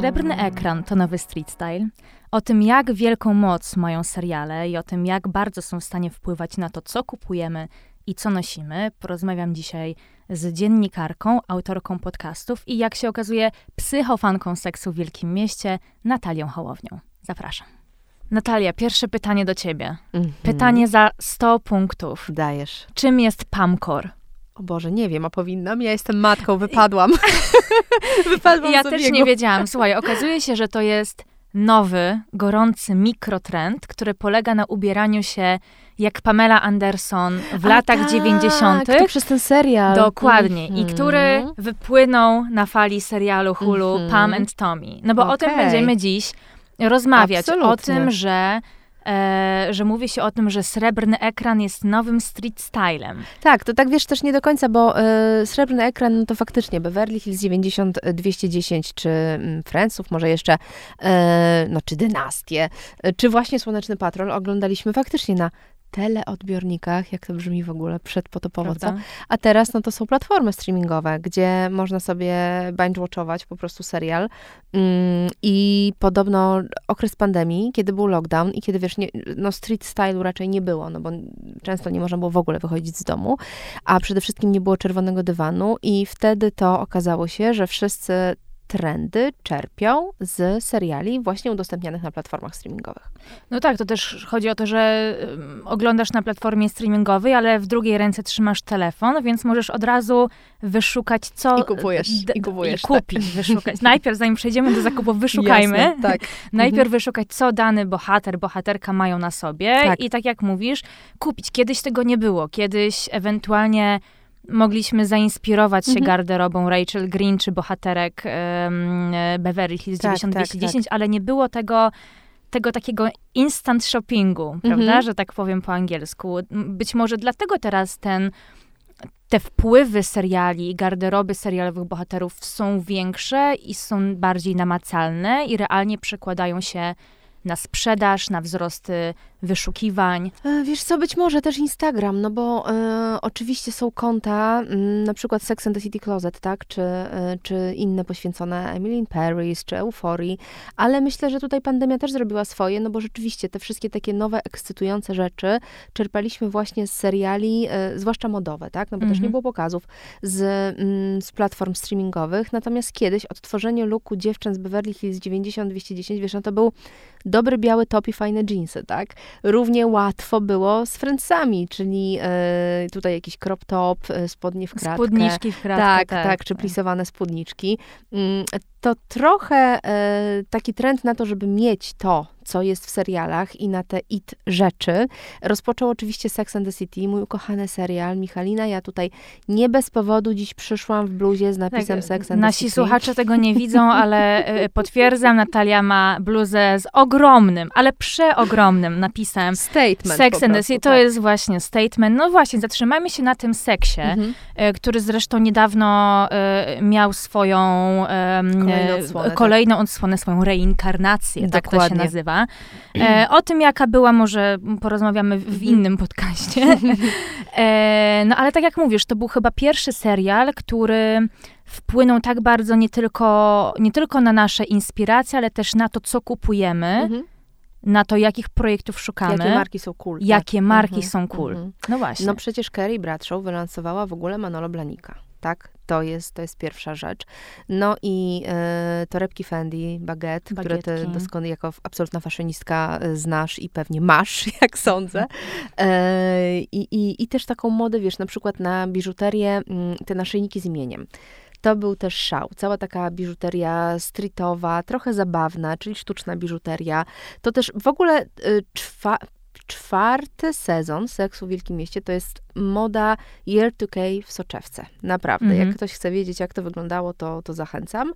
Srebrny ekran to nowy street style. O tym, jak wielką moc mają seriale i o tym, jak bardzo są w stanie wpływać na to, co kupujemy i co nosimy, porozmawiam dzisiaj z dziennikarką, autorką podcastów i, jak się okazuje, psychofanką seksu w Wielkim Mieście, Natalią Hołownią. Zapraszam. Natalia, pierwsze pytanie do ciebie. Mhm. Pytanie za 100 punktów. Dajesz. Czym jest Pamkor? O Boże, nie wiem, a powinnam? Ja jestem matką, wypadłam. wypadłam Ja też nie wiedziałam. Słuchaj, okazuje się, że to jest nowy, gorący mikrotrend, który polega na ubieraniu się jak Pamela Anderson w A latach tak, 90. To przez ten serial. Dokładnie. I Mhm. który wypłynął na fali serialu Hulu Mhm. Pam and Tommy. No bo o tym będziemy dziś rozmawiać. O Absolutnie. tym, że, e, że mówi się o tym, że srebrny ekran jest nowym street stylem. Tak, to tak wiesz też nie do końca, bo e, srebrny ekran no to faktycznie Beverly Hills 90 210 czy mm, Friendsów, może jeszcze, e, no czy Dynastię, e, czy właśnie Słoneczny Patrol oglądaliśmy faktycznie na teleodbiornikach, jak to brzmi w ogóle przedpotopowo, co? Prawda? A teraz no to są platformy streamingowe, gdzie można sobie binge-watchować po prostu serial mm, i podobno okres pandemii, kiedy był lockdown i kiedy wiesz, nie, no street stylu raczej nie było, no bo często nie można było w ogóle wychodzić z domu, a przede wszystkim nie było czerwonego dywanu i wtedy to okazało się, że wszyscy trendy czerpią z seriali właśnie udostępnianych na platformach streamingowych. No tak, to też chodzi o to, że oglądasz na platformie streamingowej, ale w drugiej ręce trzymasz telefon, więc możesz od razu wyszukać, co... I kupujesz, d- i kupujesz, I kupić, wyszukać. Najpierw, zanim przejdziemy do zakupów, wyszukajmy. Jasne, tak. Najpierw wyszukać, co dany bohater, bohaterka mają na sobie Tak. i tak jak mówisz, kupić. Kiedyś tego nie było. Kiedyś ewentualnie mogliśmy zainspirować się Mhm. garderobą Rachel Green czy bohaterek em, Beverly Hills Tak, 9210, ale nie było tego tego takiego instant shoppingu, prawda, Mhm. że tak powiem po angielsku. Być może dlatego teraz ten, te wpływy seriali i garderoby serialowych bohaterów są większe i są bardziej namacalne i realnie przekładają się na sprzedaż, na wzrosty wyszukiwań. E, Wiesz co, być może też Instagram, no bo e, oczywiście są konta, mm, na przykład Sex and the City Closet, tak, czy, e, czy inne poświęcone Emily in Paris, czy Euforii, ale myślę, że tutaj pandemia też zrobiła swoje, no bo rzeczywiście te wszystkie takie nowe, ekscytujące rzeczy czerpaliśmy właśnie z seriali, zwłaszcza modowe, tak, no bo też Mhm. nie było pokazów z, mm, z platform streamingowych, natomiast kiedyś odtworzenie looku dziewczyn z Beverly Hills 90-210, wiesz, no to był dobry biały top i fajne jeansy, tak? Równie łatwo było z Friendsami, czyli e, tutaj jakiś crop top, e, spodnie w kratkę. Spódniczki w kratkę. Tak, tak, czy plisowane spódniczki. Mm, To trochę e, taki trend na to, żeby mieć to, co jest w serialach i na te it rzeczy, rozpoczął oczywiście Sex and the City, mój ukochany serial. Michalina, ja tutaj nie bez powodu dziś przyszłam w bluzie z napisem Tak, Sex and the Nasi City. słuchacze tego nie widzą, ale e, potwierdzam, Natalia ma bluzę z ogromnym, ale przeogromnym napisem Statement Sex and the City. To tak. jest właśnie statement. No właśnie, zatrzymajmy się na tym seksie, Mhm. e, który zresztą niedawno e, miał swoją Kolejną odsłonę, tak. kolejną odsłonę, swoją reinkarnację, tak to się Dokładnie. E, o tym, jaka była, może porozmawiamy w, Mhm. innym podcaście. e, no ale tak jak mówisz, to był chyba pierwszy serial, który wpłynął tak bardzo nie tylko, nie tylko na nasze inspiracje, ale też na to, co kupujemy, Mhm. na to, jakich projektów szukamy, Jakie marki są cool. tak. jakie marki Mhm, są cool. mhm. No właśnie. No przecież Kerry Bradshaw wylansowała w ogóle Manolo Blanika, tak? To jest, to jest pierwsza rzecz. No i e, torebki Fendi, Baguette, które ty Bagietki. doskonale jako absolutna faszyonistka e, znasz i pewnie masz, jak sądzę. E, i, i, I też taką modę, wiesz, na przykład na biżuterię, mm, te naszyjniki z imieniem. To był też szał. Cała taka biżuteria streetowa, trochę zabawna, czyli sztuczna biżuteria. To też w ogóle y, czwa, czwarty sezon Seksu w Wielkim Mieście to jest moda Year 2K w soczewce. Naprawdę. Mhm. Jak ktoś chce wiedzieć, jak to wyglądało, to, to zachęcam.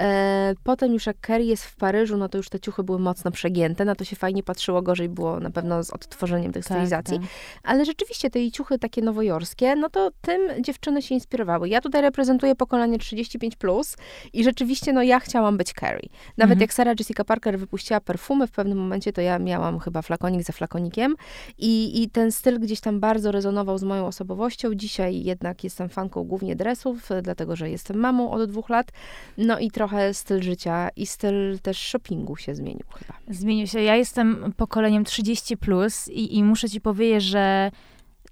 E, potem już jak Kerry jest w Paryżu, no to już te ciuchy były mocno przegięte. Na to się fajnie patrzyło, gorzej było na pewno z odtworzeniem tych stylizacji. tak. Ale rzeczywiście te jej ciuchy takie nowojorskie, no to tym dziewczyny się inspirowały. Ja tutaj reprezentuję pokolenie 35+, plus i rzeczywiście, no ja chciałam być Carrie. Nawet Mhm. jak Sarah Jessica Parker wypuściła perfumy w pewnym momencie, to ja miałam chyba flakonik za flakonikiem i, i ten styl gdzieś tam bardzo rezonował z moją osobowością. Dzisiaj jednak jestem fanką głównie dresów, dlatego że jestem mamą od dwóch lat. No i trochę styl życia i styl też shoppingu się zmienił chyba. Zmienił się. Ja jestem pokoleniem 30 plus i, i muszę ci powiedzieć, że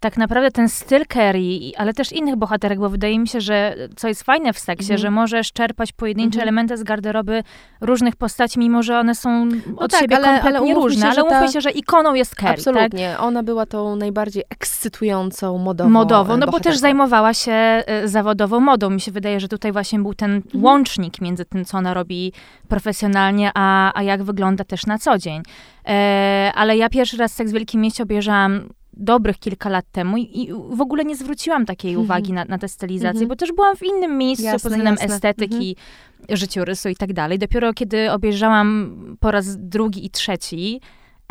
tak naprawdę ten styl Carrie, ale też innych bohaterek, bo wydaje mi się, że co jest fajne w seksie, mm. że możesz czerpać pojedyncze mm. elementy z garderoby różnych postaci, mimo że one są no od tak, siebie ale, kompletnie ale różne. Się, ale umówmy ta... się, że ikoną jest Carrie. Absolutnie. Tak? Ona była tą najbardziej ekscytującą modową Modową, no bo też zajmowała się e, zawodową modą. Mi się wydaje, że tutaj właśnie był ten mm. łącznik między tym, co ona robi profesjonalnie, a, a jak wygląda też na co dzień. E, ale ja pierwszy raz Seks w Wielkim Mieście obejrzałam dobrych kilka lat temu i w ogóle nie zwróciłam takiej mm -hmm. uwagi na, na tę stylizację, mm -hmm. bo też byłam w innym miejscu jasne, pod względem jasne. estetyki, mm -hmm. życiorysu i tak dalej. Dopiero kiedy obejrzałam po raz drugi i trzeci,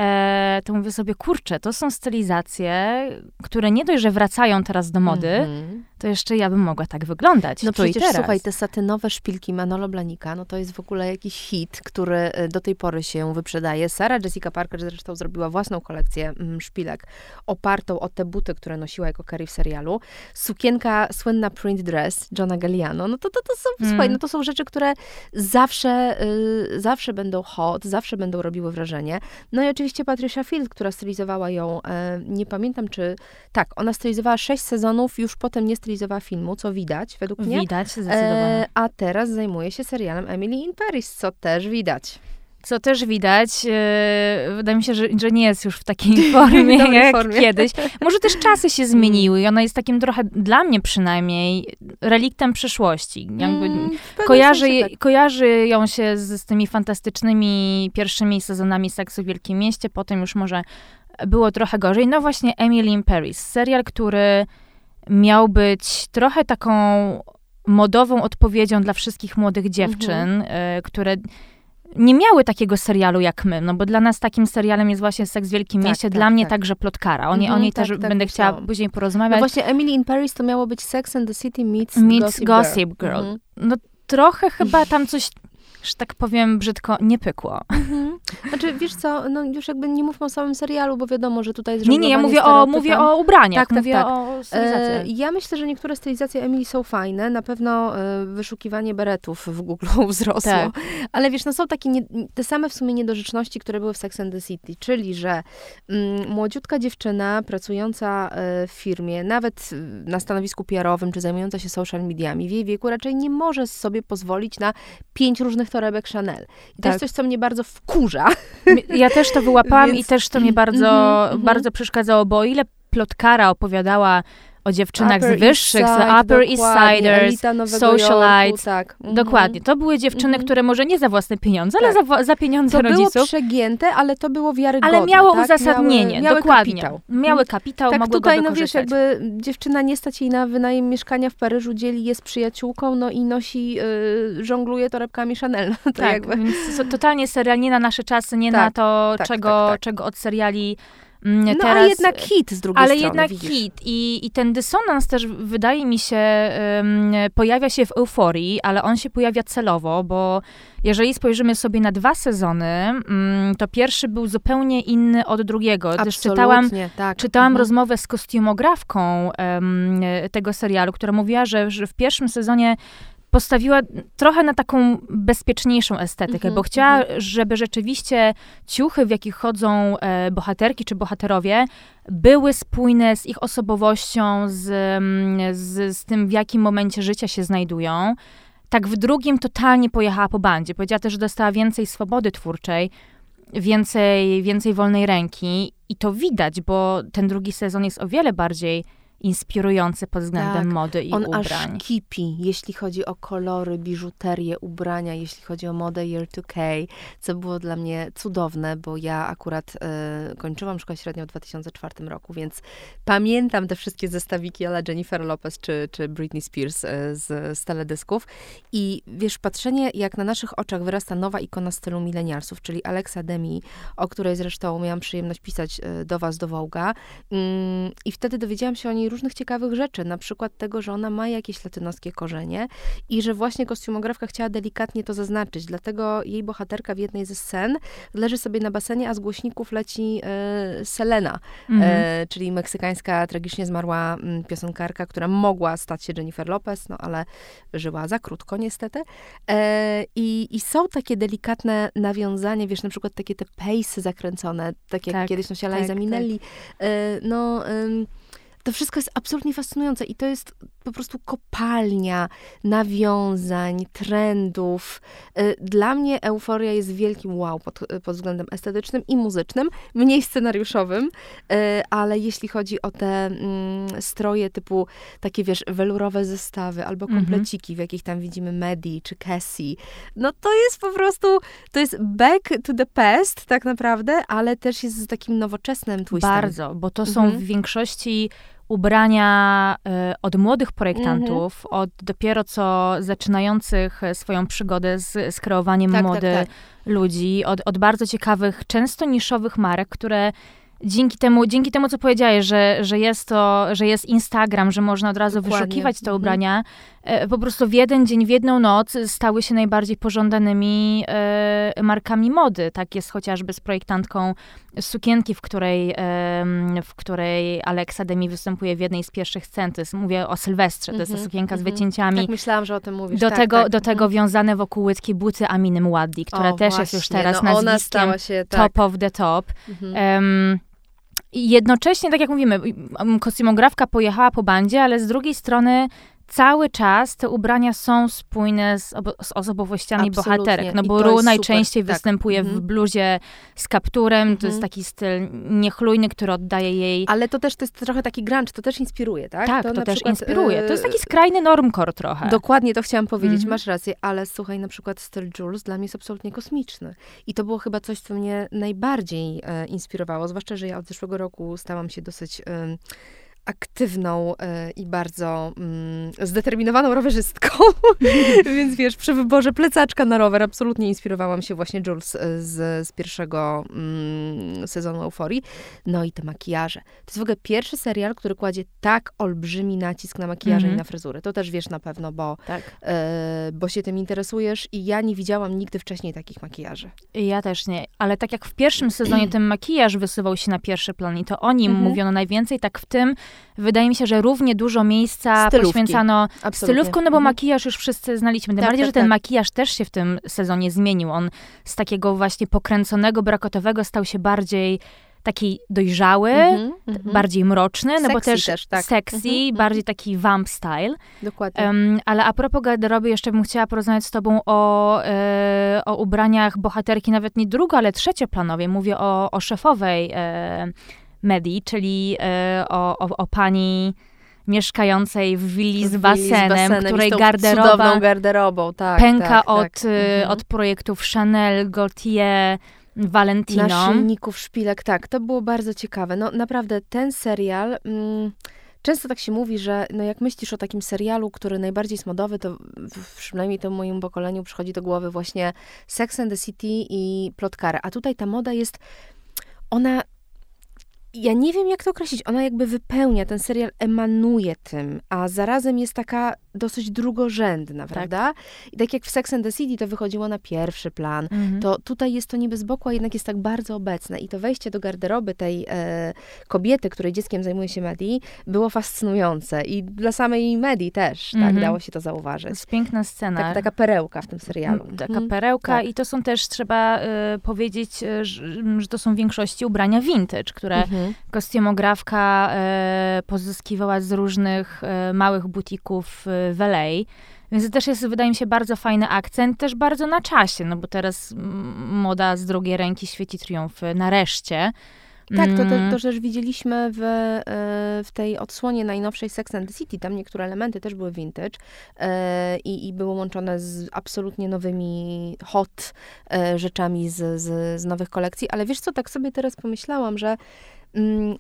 e, to mówię sobie, kurczę, to są stylizacje, które nie dość, że wracają teraz do mody, mm-hmm. To jeszcze ja bym mogła tak wyglądać. No przecież słuchaj, te satynowe szpilki Manolo Blanika, no to jest w ogóle jakiś hit, który e, do tej pory się wyprzedaje. Sara Jessica Parker zresztą zrobiła własną kolekcję mm, szpilek, opartą o te buty, które nosiła jako Carrie w serialu. Sukienka, słynna print dress Johna Galliano, no to, to, to są, mm. słuchaj, no to są rzeczy, które zawsze, y, zawsze będą hot, zawsze będą robiły wrażenie. No i oczywiście Patricia Field, która stylizowała ją, e, nie pamiętam czy, tak, ona stylizowała sześć sezonów, już potem nie stylizowała filmu, co widać według mnie. Widać, zdecydowanie. E, a teraz zajmuje się serialem Emily in Paris, co też widać. Co też widać, yy, wydaje mi się, że, że nie jest już w takiej formie jak formie. kiedyś. Może też czasy się zmieniły i ona jest takim trochę, dla mnie przynajmniej, reliktem przeszłości. Jakby mm, kojarzy, tak. kojarzy ją się z, z tymi fantastycznymi pierwszymi sezonami Seksu w Wielkim Mieście, potem już może było trochę gorzej. No właśnie Emily in Paris, serial, który miał być trochę taką modową odpowiedzią dla wszystkich młodych dziewczyn, mm -hmm. y, które nie miały takiego serialu jak my, no bo dla nas takim serialem jest właśnie Seks w Wielkim tak, Mieście, tak, dla mnie tak. także Plotkara. O niej, mm, o niej tak, też tak, będę chciała później porozmawiać. No właśnie Emily in Paris to miało być Sex and the City meets, meets Gossip, Gossip Girl. Girl. Mm -hmm. No trochę chyba tam coś że tak powiem brzydko, nie pykło. Mhm. Znaczy, wiesz co, no już jakby nie mówmy o samym serialu, bo wiadomo, że tutaj jest Nie, nie, ja mówię o, mówię o ubraniach, tak, tak, mówię tak. o e, Ja myślę, że niektóre stylizacje Emily są fajne. Na pewno e, wyszukiwanie beretów w Google wzrosło. Tak. Ale wiesz, no są takie nie, te same w sumie niedorzeczności, które były w Sex and the City, czyli, że mm, młodziutka dziewczyna pracująca e, w firmie, nawet na stanowisku PR-owym, czy zajmująca się social mediami, w jej wieku raczej nie może sobie pozwolić na pięć różnych torebek Chanel. I to tak. jest coś, co mnie bardzo wkurza. Ja też to wyłapałam Więc... i też to mnie bardzo, mm -hmm, bardzo przeszkadzało, bo o ile plotkara opowiadała o dziewczynach upper z wyższych, side, Upper East Siders, Socialite. Yorku, tak. Mhm. Dokładnie. To były dziewczyny, mhm. które może nie za własne pieniądze, tak. ale za, za pieniądze to rodziców. To było przegięte, ale to było wiarygodne. Ale miało tak? uzasadnienie, miały, dokładnie. Kapitał. Miały kapitał, tak, mogły tutaj, go no wiesz, jakby dziewczyna nie stać jej na wynajem mieszkania w Paryżu, dzieli je z przyjaciółką, no i nosi, yy, żongluje torebkami Chanel. To tak, jakby... totalnie serial nie na nasze czasy, nie na tak, to, tak, czego, tak, czego od seriali no teraz, ale jednak hit z drugiej ale strony. Ale jednak widzisz. hit. I, I ten dysonans też wydaje mi się um, pojawia się w euforii, ale on się pojawia celowo, bo jeżeli spojrzymy sobie na dwa sezony, um, to pierwszy był zupełnie inny od drugiego. Absolutnie, też czytałam, tak. czytałam mhm. rozmowę z kostiumografką um, tego serialu, która mówiła, że, że w pierwszym sezonie postawiła trochę na taką bezpieczniejszą estetykę, mm -hmm, bo chciała, mm -hmm. żeby rzeczywiście ciuchy, w jakich chodzą e, bohaterki czy bohaterowie, były spójne z ich osobowością, z, mm, z, z tym, w jakim momencie życia się znajdują. Tak w drugim totalnie pojechała po bandzie. Powiedziała też, że dostała więcej swobody twórczej, więcej, więcej wolnej ręki i to widać, bo ten drugi sezon jest o wiele bardziej inspirujący pod względem tak, mody i on ubrań. On aż kipi, jeśli chodzi o kolory, biżuterię, ubrania, jeśli chodzi o modę Year 2K, co było dla mnie cudowne, bo ja akurat y, kończyłam szkołę średnią w 2004 roku, więc pamiętam te wszystkie zestawiki ale Jennifer Lopez czy, czy Britney Spears y, z, z teledysków. I wiesz, patrzenie jak na naszych oczach wyrasta nowa ikona stylu milenialsów, czyli Alexa Demi, o której zresztą miałam przyjemność pisać y, do was, do Wołga. Mm, i wtedy dowiedziałam się o niej różnych ciekawych rzeczy, na przykład tego, że ona ma jakieś latynoskie korzenie i że właśnie kostiumografka chciała delikatnie to zaznaczyć, dlatego jej bohaterka w jednej ze scen leży sobie na basenie, a z głośników leci e, Selena, mhm. e, czyli meksykańska, tragicznie zmarła m, mm, piosenkarka, która mogła stać się Jennifer Lopez, no ale żyła za krótko niestety. E, i, I są takie delikatne nawiązania, wiesz, na przykład takie te pejsy zakręcone, tak jak tak, kiedyś nosiła tak, Liza Minnelli. Tak. E, no... To wszystko jest absolutnie fascynujące i to jest po prostu kopalnia nawiązań, trendów. Y, dla mnie euforia jest wielkim wow pod, pod względem estetycznym i muzycznym, mniej scenariuszowym, y, ale jeśli chodzi o te mm, stroje typu takie, wiesz, welurowe zestawy albo mhm. kompleciki, w jakich tam widzimy Medi czy Cassie, no to jest po prostu, to jest back to the past tak naprawdę, ale też jest z takim nowoczesnym twistem. Bardzo, bo to są mhm. w większości ubrania y, od młodych projektantów, mm -hmm. od dopiero co zaczynających e, swoją przygodę z, z kreowaniem tak, tak mody tak, tak. ludzi, od, od bardzo ciekawych, często niszowych marek, które dzięki temu, dzięki temu, co powiedziałeś, że, że jest to, że jest Instagram, że można od razu Dokładnie. wyszukiwać te mhm. ubrania, e, po prostu w jeden dzień, w jedną noc stały się najbardziej pożądanymi e, markami mody. Tak jest chociażby z projektantką sukienki, w której, w której Alexa Demi występuje w jednej z pierwszych scen. Mówię o Sylwestrze, to jest ta mhm, sukienka z mhm. wycięciami. Tak, myślałam, że o tym mówisz. Do, tak, tego, tak. do tego wiązane wokół łydki buty Aminy Mwaddi, która o, też właśnie. jest już teraz no, nazwiskiem się, tak. top of the top. Um, i jednocześnie, tak jak mówimy, kostiumografka pojechała po bandzie, ale z drugiej strony cały czas te ubrania są spójne z, z osobowościami Absolutnie. bohaterek. No bo Ru najczęściej tak. występuje mhm. w bluzie z kapturem, mhm. to jest mhm. taki styl niechlujny, który oddaje jej... Ale to też to jest trochę taki grunge, to też inspiruje, tak? Tak, to, to też przykład, inspiruje. To jest taki skrajny normcore trochę. Dokładnie to chciałam powiedzieć, mhm. masz rację, ale słuchaj, na przykład styl Jules dla mnie jest absolutnie kosmiczny. I to było chyba coś, co mnie najbardziej e, inspirowało, zwłaszcza, że ja od zeszłego roku stałam się dosyć... E, aktywną y, i bardzo y, zdeterminowaną rowerzystką, więc wiesz, przy wyborze plecaczka na rower absolutnie inspirowałam się właśnie Jules e, z, z pierwszego y, sezonu Euforii. No i te makijaże. To jest w ogóle pierwszy serial, który kładzie tak olbrzymi nacisk na makijaże i mhm. na fryzury. To też wiesz na pewno, bo, tak. bo się tym interesujesz i ja nie widziałam nigdy wcześniej takich makijaży. Ja też nie, ale tak jak w pierwszym sezonie ten makijaż wysuwał się na pierwszy plan i to o nim mhm. mówiono najwięcej, tak w tym wydaje mi się, że równie dużo miejsca Stylówki. poświęcano stylówką, no bo mhm. makijaż już wszyscy znaliśmy. Tym tak, bardziej, tak, że ten tak. makijaż też się w tym sezonie zmienił. On z takiego właśnie pokręconego, brakotowego stał się bardziej taki dojrzały, mm -hmm, bardziej mroczny, no bo też, też tak. sexy, mm -hmm, bardziej taki vamp style. Dokładnie. Um, ale a propos garderoby, jeszcze bym chciała porozmawiać z tobą o, e, o ubraniach bohaterki, nawet nie drugo, ale trzecioplanowej. Mówię o, o szefowej e, Medi, czyli e, o, o, o pani mieszkającej w willi z basenem, z basenem której garderoba garderobą, tak, pęka tak, od, tak. E, mhm. od projektów Chanel, Gaultier, Valentino. Naszyjników, szpilek, tak. To było bardzo ciekawe. No naprawdę, ten serial... Mm, Często tak się mówi, że no jak myślisz o takim serialu, który najbardziej jest modowy, to w, przynajmniej temu moim pokoleniu przychodzi do głowy właśnie Sex and the City i Plotkara. A tutaj ta moda jest, ona ja nie wiem, jak to określić. Ona jakby wypełnia, ten serial emanuje tym, a zarazem jest taka dosyć drugorzędna, tak. prawda? I tak jak w Sex and the City to wychodziło na pierwszy plan, mhm. to tutaj jest to niby z boku, a jednak jest tak bardzo obecne. I to wejście do garderoby tej e, kobiety, której dzieckiem zajmuje się Medi, było fascynujące. I dla samej Medi też, tak, mhm. tak, dało się to zauważyć. To jest piękna scena. Tak, taka perełka w tym serialu. Taka mhm. perełka tak. i to są też, trzeba y, powiedzieć, y, że, że, to są w większości ubrania vintage, które mhm. kostiumografka y, pozyskiwała z różnych małych butików w LA. Więc to też jest, wydaje mi się, bardzo fajny akcent, też bardzo na czasie, no bo teraz moda z drugiej ręki świeci triumfy, nareszcie. Tak, to, to, mm. to też widzieliśmy w, e, w tej odsłonie najnowszej Sex and the City. Tam niektóre elementy też były vintage e, i, i były łączone z absolutnie nowymi hot e, rzeczami z, z, z nowych kolekcji. Ale wiesz co, tak sobie teraz pomyślałam, że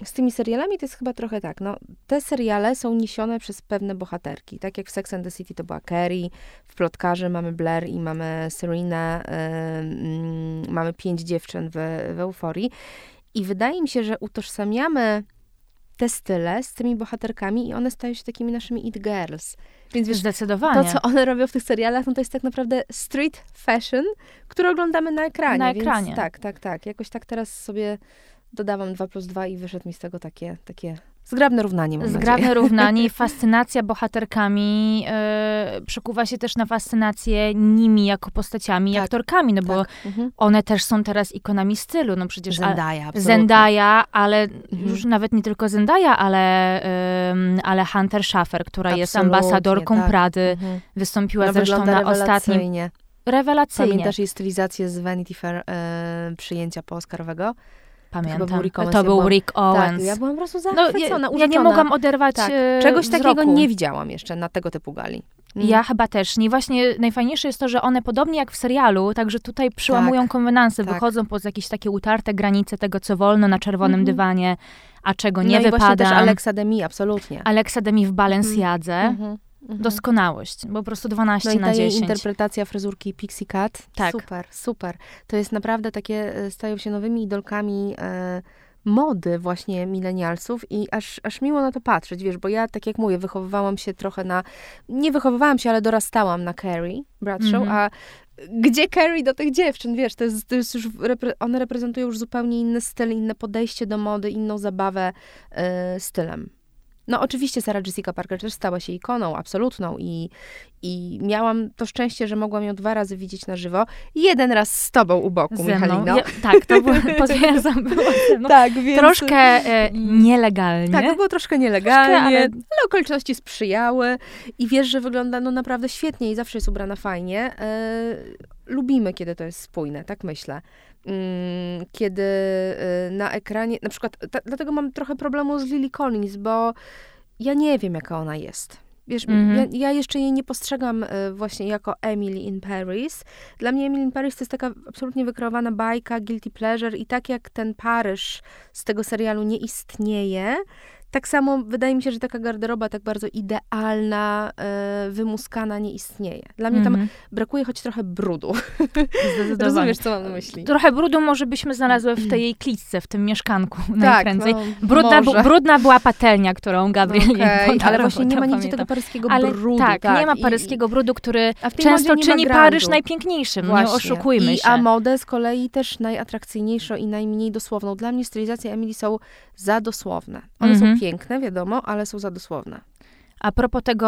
z tymi serialami to jest chyba trochę tak, no, te seriale są niesione przez pewne bohaterki, tak jak w Sex and the City to była Carrie, w Plotkarze mamy Blair i mamy Serena, yy, mamy pięć dziewczyn w, w Euforii i wydaje mi się, że utożsamiamy te style z tymi bohaterkami i one stają się takimi naszymi it girls. Więc wiesz, Zdecydowanie. to, co one robią w tych serialach, no to jest tak naprawdę street fashion, które oglądamy na ekranie. Na więc ekranie. tak, tak, tak. Jakoś tak teraz sobie dodawam 2 plus 2 i wyszedł mi z tego takie, takie zgrabne równanie, mam nadzieję. Zgrabne równanie i fascynacja bohaterkami e, przekuwa się też na fascynację nimi jako postaciami i Tak, aktorkami, no bo Tak. Mhm. one też są teraz ikonami stylu. No przecież a- Zendaya, absolutnie. Zendaya, ale Mhm. już nawet nie tylko Zendaya, ale, ym, ale Hunter Schaffer, która jest Absolutnie, ambasadorką tak. Prady, Mhm. wystąpiła No, zresztą na ostatnim. rewelacyjnie. Rewelacyjnie. Pamiętasz jej stylizację z Vanity Fair e, przyjęcia po Oscarowego? Pamiętam. był Rick Owens, to był Rick Owens. Tak, ja byłam po prostu no, zachwycona, ja, ja nie mogłam oderwać Tak. e, Czegoś takiego wzroku. nie widziałam jeszcze na tego typu gali. Mm. Ja chyba też. I właśnie najfajniejsze jest to, że one podobnie jak w serialu, także tutaj przełamują Tak, konwenansy, tak. wychodzą poza jakieś takie utarte granice tego, co wolno na czerwonym Mhm. dywanie, a czego nie no i właśnie wypada. też Alexa Demi, absolutnie. Alexa Demi w Balenciadze. Mhm, mhm. Doskonałość. Po prostu 12 No i na ta jej 10. interpretacja fryzurki Pixie Cat, Tak. super, super. To jest naprawdę takie, e, stają się nowymi idolkami e, mody właśnie milenialsów i aż, aż miło na to patrzeć, wiesz, bo ja, tak jak mówię, wychowywałam się trochę na, nie wychowywałam się, ale dorastałam na Carrie Bradshaw, Mhm. a gdzie Carrie do tych dziewczyn, wiesz, to jest, to jest już, repre- one reprezentują już zupełnie inny styl, inne podejście do mody, inną zabawę e, stylem. No oczywiście Sarah Jessica Parker też stała się ikoną absolutną i, i miałam to szczęście, że mogłam ją dwa razy widzieć na żywo. Jeden raz z tobą u boku, Ze. Michalino. Ja, tak, to było, potwierdzam, było ze mną. tak, więc... Troszkę e, nielegalnie. Tak, to było troszkę nielegalnie, Troszkę, ale- ale... okoliczności sprzyjały i wiesz, że wygląda no naprawdę świetnie i zawsze jest ubrana fajnie. E, lubimy, kiedy to jest spójne, tak myślę. Mm, kiedy e, na ekranie, na przykład, ta, dlatego mam trochę problemu z Lily Collins, bo ja nie wiem, jaka ona jest. Wiesz, Mhm. ja, ja jeszcze jej nie postrzegam e, właśnie jako Emily in Paris. Dla mnie Emily in Paris to jest taka absolutnie wykreowana bajka, guilty pleasure i tak jak ten Paryż z tego serialu nie istnieje, tak samo wydaje mi się, że taka garderoba tak bardzo idealna, e, wymuskana nie istnieje. Dla mnie tam Mhm. brakuje choć trochę brudu. Rozumiesz, co mam na myśli? Trochę brudu może byśmy znalazły w tej jej klitce, w tym mieszkanku najprędzej. no, Brudna, bu, brudna była patelnia, którą Gabriel Okej, podarł, ale właśnie nie ma nigdzie pamiętam. tego paryskiego Ale brudu. tak, nie ma i- paryskiego brudu, który często czyni. Paryż najpiękniejszym. Właśnie. Nie oszukujmy I, się. A modę z kolei też najatrakcyjniejszą i najmniej dosłowną. Dla mnie stylizacje Emily są za dosłowne. One Mhm. są piękne, wiadomo, ale są za dosłowne. A propos tego,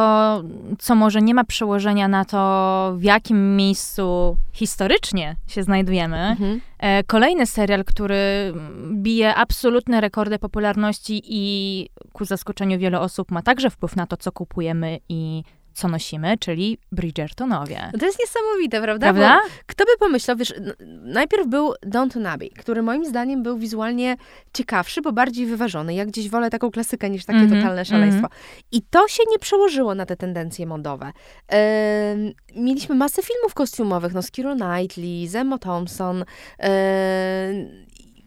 co może nie ma przełożenia na to, w jakim miejscu historycznie się znajdujemy, Mhm. e, kolejny serial, który bije absolutne rekordy popularności i ku zaskoczeniu wielu osób ma także wpływ na to, co kupujemy i co nosimy, czyli Bridgertonowie. No to jest niesamowite, prawda? Prawda? Bo kto by pomyślał, wiesz, najpierw był Downton Abbey, który moim zdaniem był wizualnie ciekawszy, bo bardziej wyważony. Ja gdzieś wolę taką klasykę niż takie Mhm, totalne szaleństwo. I to się nie przełożyło na te tendencje modowe. Mieliśmy masę filmów kostiumowych, no z Keira Knightley, z Emma Thompson.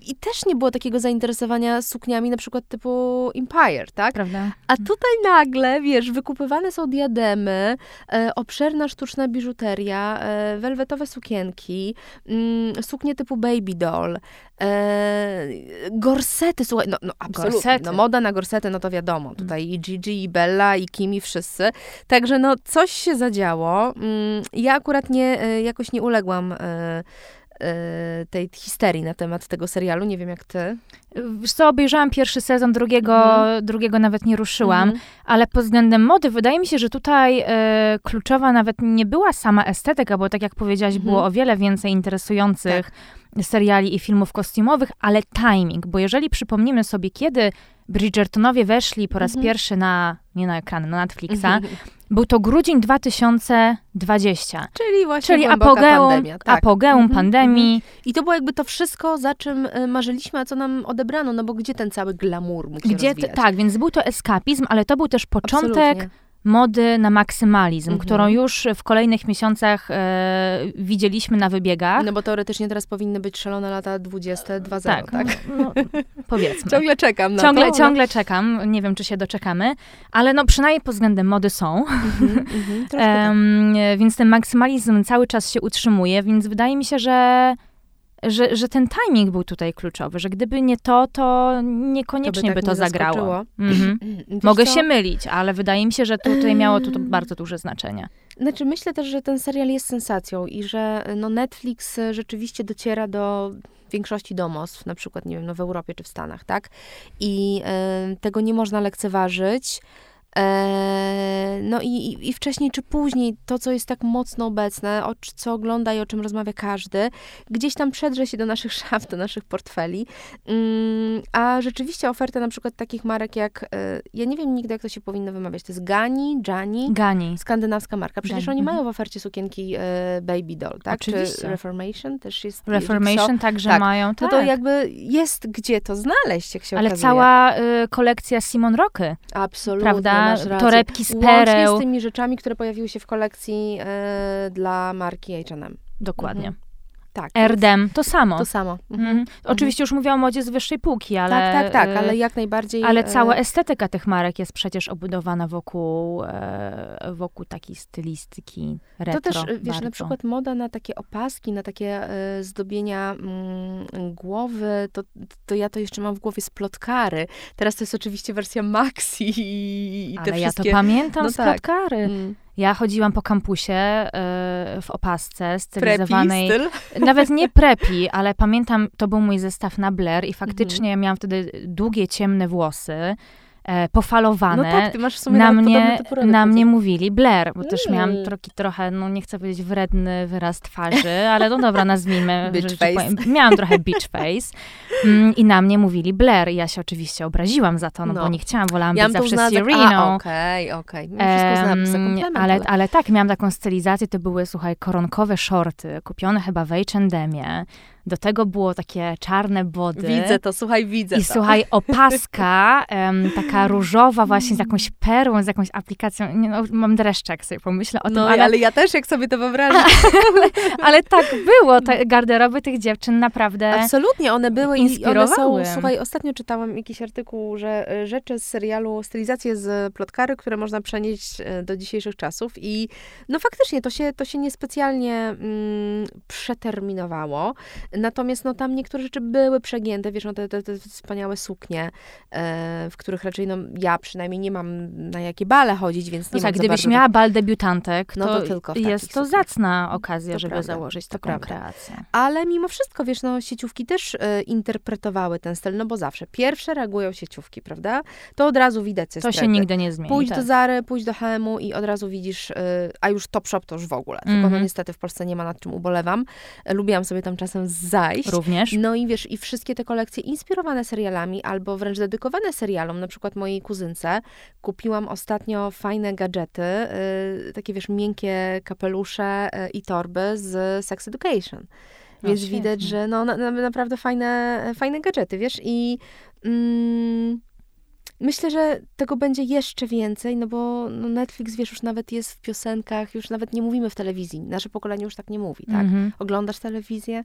I też nie było takiego zainteresowania sukniami na przykład typu Empire, tak? Prawda? A tutaj nagle, wiesz, wykupywane są diademy, e, obszerna sztuczna biżuteria, e, welwetowe sukienki, mm, suknie typu baby doll, e, gorsety, słuchaj, no, no absolutnie, Gorsety. no moda na gorsety, no to wiadomo, tutaj i Gigi, i Bella, i Kimi, wszyscy. Także no coś się zadziało. Mm, ja akurat nie, e, jakoś nie uległam e, tej histerii na temat tego serialu, nie wiem jak ty. Wiesz co, obejrzałam pierwszy sezon, drugiego, Mhm. drugiego nawet nie ruszyłam, Mhm. ale pod względem mody wydaje mi się, że tutaj e, kluczowa nawet nie była sama estetyka, bo tak jak powiedziałaś, Mhm. było o wiele więcej interesujących seriali i filmów kostiumowych, ale timing, bo jeżeli przypomnimy sobie, kiedy Bridgertonowie weszli po raz Mhm. pierwszy na, nie na ekrany, na Netflixa, był to grudzień 2020, Czyli właśnie czyli apogeum, pandemia. Tak. apogeum Mhm, pandemii. I to było jakby to wszystko, za czym y, marzyliśmy, a co nam odebrano, no bo gdzie ten cały glamour mógł się Gdzie, rozwijać? tak, więc był to eskapizm, ale to był też początek Absolutnie. Mody na maksymalizm, Mhm. którą już w kolejnych miesiącach e, widzieliśmy na wybiegach. No bo teoretycznie teraz powinny być szalone lata 20, 2.0, tak? tak, No, no, powiedzmy. Ciągle czekam na Ciągle, to. no. ciągle czekam, nie wiem, czy się doczekamy, ale no przynajmniej pod względem mody są. Mhm, mhm, tak. Więc ten maksymalizm cały czas się utrzymuje, więc wydaje mi się, że że, że ten timing był tutaj kluczowy, że gdyby nie to, to niekoniecznie To by by, tak to nie zagrało. Mhm. Mogę co? się mylić, ale wydaje mi się, że tu- tutaj miało to, to bardzo duże znaczenie. Znaczy, myślę też, że ten serial jest sensacją i że no, Netflix e, rzeczywiście dociera do większości domostw, na przykład, nie wiem, no, w Europie czy w Stanach, tak? I e, tego nie można lekceważyć. E, no i, i, wcześniej czy później to, co jest tak mocno obecne, o, co ogląda i o czym rozmawia każdy, gdzieś tam przedrze się do naszych szaf, do naszych portfeli. Mm, a rzeczywiście oferta na przykład takich marek jak, e, ja nie wiem nigdy, jak to się powinno wymawiać, to jest Gani, Jani, Gani. skandynawska marka. Przecież Gani, oni mhm. mają w ofercie sukienki e, Baby Doll, tak? Oczywiście. Czy Reformation też jest. Reformation także tak. mają, No tak. to jakby jest gdzie to znaleźć, jak się Ale okazuje. cała y, kolekcja Simon Rocky, Absolutnie, prawda? Torebki z Łącznie pereł. z tymi rzeczami, które pojawiły się w kolekcji e, dla marki H&M. Dokładnie. Mhm. Tak. Erdem, to samo. To samo. Mhm. Mhm. Oczywiście już mówiłam o modzie z wyższej półki, ale... tak, tak, tak, ale jak najbardziej... Ale e, cała estetyka tych marek jest przecież obudowana wokół, e, wokół takiej stylistyki retro. To też, wiesz, bardzo. na przykład moda na takie opaski, na takie e, zdobienia mm, głowy, to, to ja to jeszcze mam w głowie z plotkary. Teraz to jest oczywiście wersja maxi i, i te Ale ja wszystkie... to pamiętam no z tak. plotkary. Mm, Ja chodziłam po kampusie e, w opasce stylizowanej. styl. Nawet nie prepi, ale pamiętam, to był mój zestaw na Blair i Mhm. faktycznie miałam wtedy długie, ciemne włosy, e, pofalowane. No tak, ty masz w sumie na mnie, na mnie mówili Blair, bo też miałam Mm. troki, trochę, no nie chcę powiedzieć wredny wyraz twarzy, ale no dobra, nazwijmy. Bitch że face. powiem, miałam trochę beach face mm, i na mnie mówili Blair i ja się oczywiście obraziłam za to, no, No. bo nie chciałam, wolałam Ja być zawsze. A, okej, okej. Ale, ale tak, miałam taką stylizację, to były, słuchaj, koronkowe shorty, kupione chyba w H&M'ie. Do tego było takie czarne body. Widzę to, słuchaj, widzę I to. słuchaj, opaska, em, taka różowa właśnie z jakąś perłą, z jakąś aplikacją. Nie, no, mam dreszcze, jak sobie pomyślę o tym, No, ale, ale... ja też, jak sobie to wyobrażam. ale tak było. Te garderoby tych dziewczyn naprawdę... Absolutnie, one były i one są, inspirowały. słuchaj, ostatnio czytałam jakiś artykuł, że e, rzeczy z serialu, stylizacje z plotkary, które można przenieść e, do dzisiejszych czasów i no faktycznie to się, to się niespecjalnie mm, przeterminowało, natomiast no tam niektóre rzeczy były przegięte, wiesz, no te, te, te wspaniałe suknie, e, w których raczej no ja przynajmniej nie mam na jakie bale chodzić, więc nie No tak, gdybyś bardzo miała bal debiutantek, No to, to tylko jest to sukniach. zacna okazja, To żeby prawda, założyć to taką prawda. kreację. Ale mimo wszystko, wiesz, no sieciówki też e, interpretowały ten styl, no bo zawsze pierwsze reagują sieciówki, prawda? To od razu widać, co To się nigdy nie zmieni. Pójdź tak. do Zary, pójdź do H&M-u i od razu widzisz, y, a już Top Shop to już w ogóle. Tylko no Mhm. niestety w Polsce nie ma nad czym ubolewam. E, Lubiłam sobie tam czasem zajść. Również. No i wiesz, i wszystkie te kolekcje inspirowane serialami albo wręcz dedykowane serialom, na przykład mojej kuzynce, kupiłam ostatnio fajne gadżety, y, takie wiesz, miękkie kapelusze y, i torby z Sex Education. Więc widać, że no, na, na, naprawdę fajne, fajne gadżety, wiesz, i mm, myślę, że tego będzie jeszcze więcej, no bo no Netflix, wiesz, już nawet jest w piosenkach, już nawet nie mówimy w telewizji. Nasze pokolenie już tak nie mówi, tak? Mhm. Oglądasz telewizję?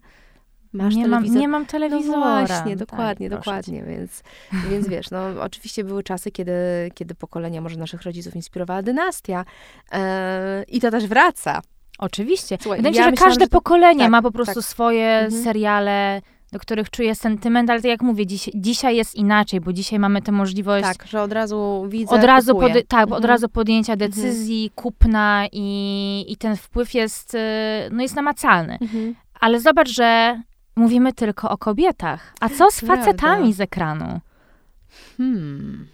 Masz nie, mam, telewizor? nie mam No telewizora. właśnie, Tak, dokładnie, proszę dokładnie, więc, więc wiesz, no oczywiście były czasy, kiedy, kiedy pokolenia może naszych rodziców inspirowała dynastia e, i to też wraca. Oczywiście. Słuchaj, Wydaje mi ja się, że myślałam, każde że to- pokolenie tak, ma po prostu tak. swoje Mhm. seriale, do których czuje sentyment, ale tak jak mówię, dziś, dzisiaj jest inaczej, bo dzisiaj mamy tę możliwość Tak, że od razu widzę, od razu, pody- tak, od Mhm. razu podjęcia decyzji, kupna i, i ten wpływ jest, y, no jest namacalny. Mhm. Ale zobacz, że mówimy tylko o kobietach. A co z Prawda. facetami z ekranu? Hmm.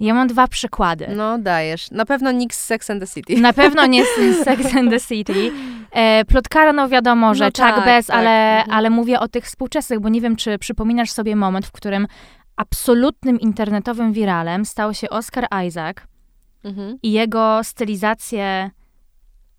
Ja mam dwa przykłady. No dajesz. Na pewno nikt z Sex and the City. Na pewno nie z Sex and the City. E, plotkara, no wiadomo, że No Chuck tak, Bass, tak. ale, Mhm. ale mówię o tych współczesnych, bo nie wiem, czy przypominasz sobie moment, w którym absolutnym internetowym wiralem stał się Oscar Isaac Mhm. i jego stylizacje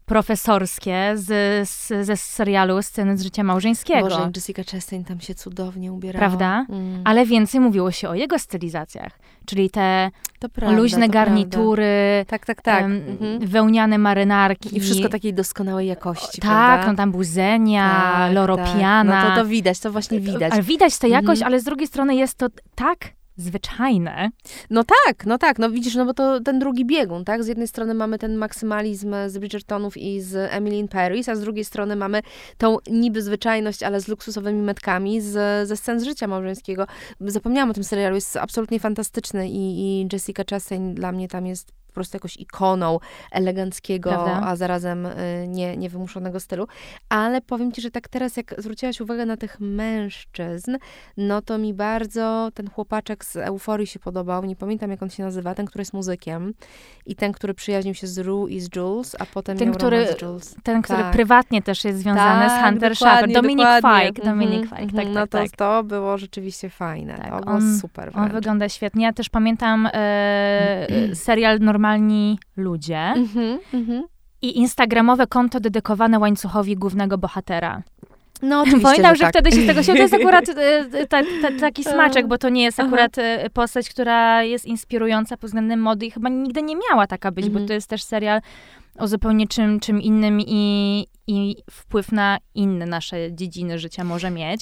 profesorskie z, z, ze serialu Sceny z życia małżeńskiego. Boże, Jessica Chastain tam się cudownie ubierała. Prawda? Mm. Ale więcej mówiło się o jego stylizacjach, czyli te prawda, luźne garnitury. Tak, tak, tak. em, Mhm. wełniane marynarki. I wszystko takiej doskonałej jakości, Tak, prawda? no tam był Zenia, Tak, Loro tak. No to, to widać, to właśnie widać. Ale widać tę jakość, Mhm. ale z drugiej strony jest to tak zwyczajne. No tak, no tak, no widzisz, no bo to ten drugi biegun, tak? Z jednej strony mamy ten maksymalizm z Bridgertonów i z Emily in Paris, a z drugiej strony mamy tą niby zwyczajność, ale z luksusowymi metkami z, ze scen z życia małżeńskiego. Zapomniałam o tym serialu, jest absolutnie fantastyczny i, i Jessica Chastain dla mnie tam jest prostu jakąś ikoną eleganckiego, Prawda? a zarazem y, nie, niewymuszonego stylu. Ale powiem ci, że tak teraz, jak zwróciłaś uwagę na tych mężczyzn, no to mi bardzo ten chłopaczek z Euforii się podobał. Nie pamiętam, jak on się nazywa, ten, który jest muzykiem i ten, który przyjaźnił się z Rue i z Jules, a potem ten, miał który, z Jules. Ten, który tak. prywatnie też jest związany tak, z Hunter Schafer. Dominik Fike. Dominik mm -hmm, tak, No to, tak. to było rzeczywiście fajne. Tak, to było on, super wręcz. On wygląda świetnie. Ja też pamiętam e, serial Normalny normalni ludzie mm-hmm, mm-hmm. i instagramowe konto dedykowane łańcuchowi głównego bohatera. No, oczywiście, Pamiętam, że, że tak. wtedy się z tego się... To jest akurat e, ta, ta, taki smaczek, bo to nie jest akurat Aha. postać, która jest inspirująca pod względem mody i chyba nigdy nie miała taka być, bo mhm. to jest też serial o zupełnie czym, czym innym i, i wpływ na inne nasze dziedziny życia może mieć.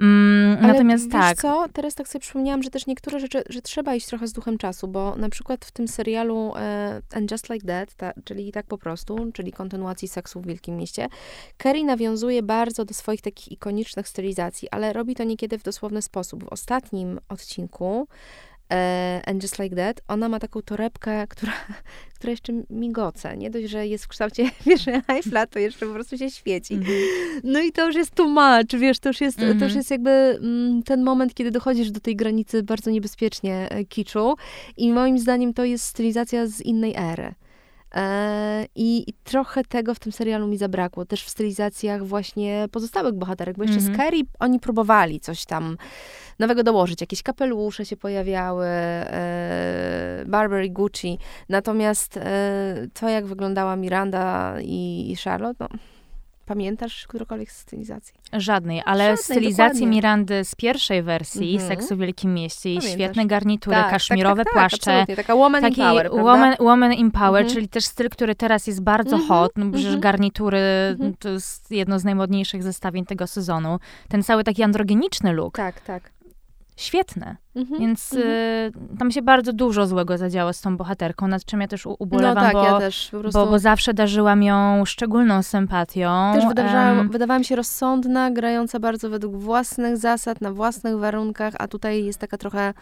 Mm, Ale natomiast tak. co, teraz tak sobie przypomniałam, że też niektóre rzeczy, że trzeba iść trochę z duchem czasu, bo na przykład w tym serialu e, And Just Like That, ta, czyli tak po prostu, czyli kontynuacji seksu w Wielkim Mieście, Kerry nawiązuje bardzo do swoich takich ikonicznych stylizacji, ale robi to niekiedy w dosłowny sposób. W ostatnim odcinku And Just Like That, ona ma taką torebkę, która, która jeszcze migoce. Nie dość, że jest w kształcie, wiesz, Eiffla, to jeszcze po prostu się świeci. Mm -hmm. No i to już jest too much, wiesz, to już jest, mm -hmm. to już mhm. jest jakby mm, ten moment, kiedy dochodzisz do tej granicy bardzo niebezpiecznie e, kiczu i moim zdaniem to jest stylizacja z innej ery. E, I, I, trochę tego w tym serialu mi zabrakło. Też w stylizacjach właśnie pozostałych bohaterek, bo jeszcze mm -hmm. z Kerry oni próbowali coś tam nowego dołożyć. Jakieś kapelusze się pojawiały, e, Burberry, Gucci. Natomiast e, to, jak wyglądała Miranda i, i Charlotte, no, Pamiętasz którąkolwiek stylizację? Żadnej, ale Żadnej, stylizacji dokładnie. Mirandy z pierwszej wersji, -hmm. Seksu w Wielkim Mieście, i świetne garnitury, tak, kaszmirowe tak, tak, tak płaszcze. Tak, taka woman taki power, woman, woman in power, mm -hmm. czyli też styl, który teraz jest bardzo -hmm. hot, no przecież -hmm. garnitury mhm. to jest jedno z najmodniejszych zestawień tego sezonu. Ten cały taki androgeniczny look. Tak, tak świetne. Mhm, Więc y, tam się bardzo dużo złego zadziało z tą bohaterką, nad czym ja też ubolewam, no tak, bo, ja też, po prostu... bo, bo, zawsze darzyłam ją szczególną sympatią. Też wydawała, um, wydawała mi się rozsądna, grająca bardzo według własnych zasad, na własnych warunkach, a tutaj jest taka trochę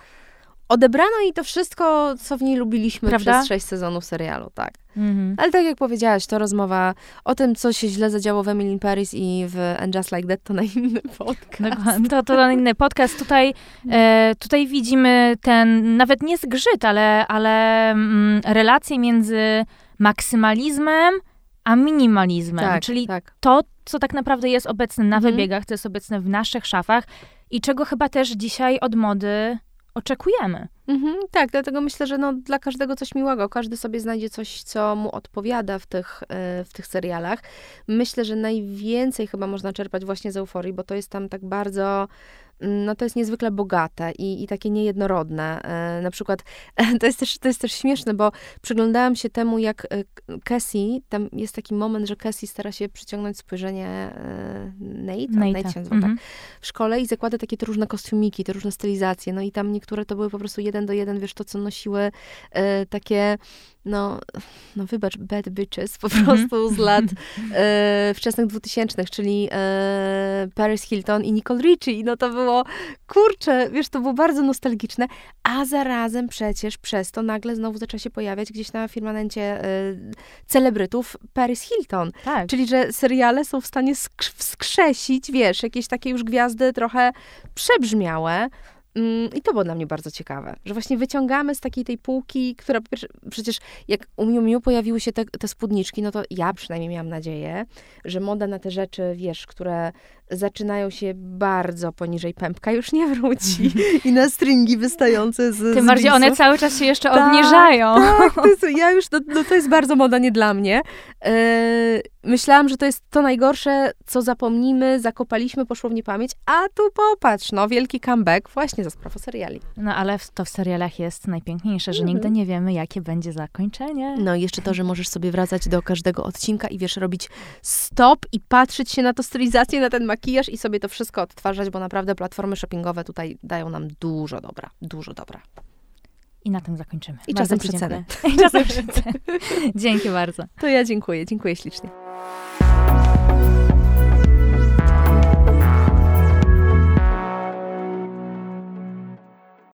odebrano jej to wszystko, co w niej lubiliśmy Prawda? przez sześć sezonów serialu, tak. Mhm. Ale tak jak powiedziałaś, to rozmowa o tym, co się źle zadziało w Emily in Paris i w And Just Like That, to na inny podcast. To, to na inny podcast. Tutaj, e, tutaj widzimy ten, nawet nie zgrzyt, ale, ale mm, relacje między maksymalizmem a minimalizmem. Tak, czyli tak. to, co tak naprawdę jest obecne na mhm. wybiegach, co jest obecne w naszych szafach i czego chyba też dzisiaj od mody oczekujemy. Mhm, tak, dlatego myślę, że no, dla każdego coś miłego. Każdy sobie znajdzie coś, co mu odpowiada w tych, e, w tych serialach. Myślę, że najwięcej chyba można czerpać właśnie z euforii, bo to jest tam tak bardzo no to jest niezwykle bogate i, i takie niejednorodne. E, na przykład, to jest, też, to jest też śmieszne, bo przyglądałam się temu, jak e, Cassie, tam jest taki moment, że Cassie stara się przyciągnąć spojrzenie Nate, Nate, Nate się nazywa, mm -hmm. tak, w szkole i zakłada takie te różne kostiumiki, te różne stylizacje. No i tam niektóre to były po prostu jeden do jeden, wiesz, to co nosiły e, takie no, no wybacz, bad bitches po mhm. prostu z lat e, wczesnych dwutysięcznych, czyli e, Paris Hilton i Nicole Richie. No to było, kurczę, wiesz, to było bardzo nostalgiczne, a zarazem przecież przez to nagle znowu zaczęła się pojawiać gdzieś na firmamencie e, celebrytów Paris Hilton. Tak. Czyli, że seriale są w stanie skrzesić, wiesz, jakieś takie już gwiazdy trochę przebrzmiałe, I to było dla mnie bardzo ciekawe, że właśnie wyciągamy z takiej tej półki, która przecież jak u Miu Miu pojawiły się te, te spódniczki, no to ja przynajmniej miałam nadzieję, że moda na te rzeczy, wiesz, które zaczynają się bardzo poniżej pępka, już nie wróci. I na stringi wystające z Tym bardziej one cały czas się jeszcze tak, obniżają. Tak, to jest, ja już, no, no, to jest bardzo moda nie dla mnie. Yy, myślałam, że to jest to najgorsze, co zapomnimy, zakopaliśmy, poszło w niepamięć, a tu popatrz, no, wielki comeback właśnie za sprawą seriali. No, ale to w serialach jest najpiękniejsze, że nigdy nie wiemy, jakie będzie zakończenie. No i jeszcze to, że możesz sobie wracać do każdego odcinka i wiesz, robić stop i patrzeć się na to stylizację, na ten mak makijaż i sobie to wszystko odtwarzać, bo naprawdę platformy shoppingowe tutaj dają nam dużo dobra, dużo dobra. I na tym zakończymy. I Bardzo czasem przeceny. I czasem przeceny. Dzięki bardzo. To ja dziękuję, dziękuję ślicznie.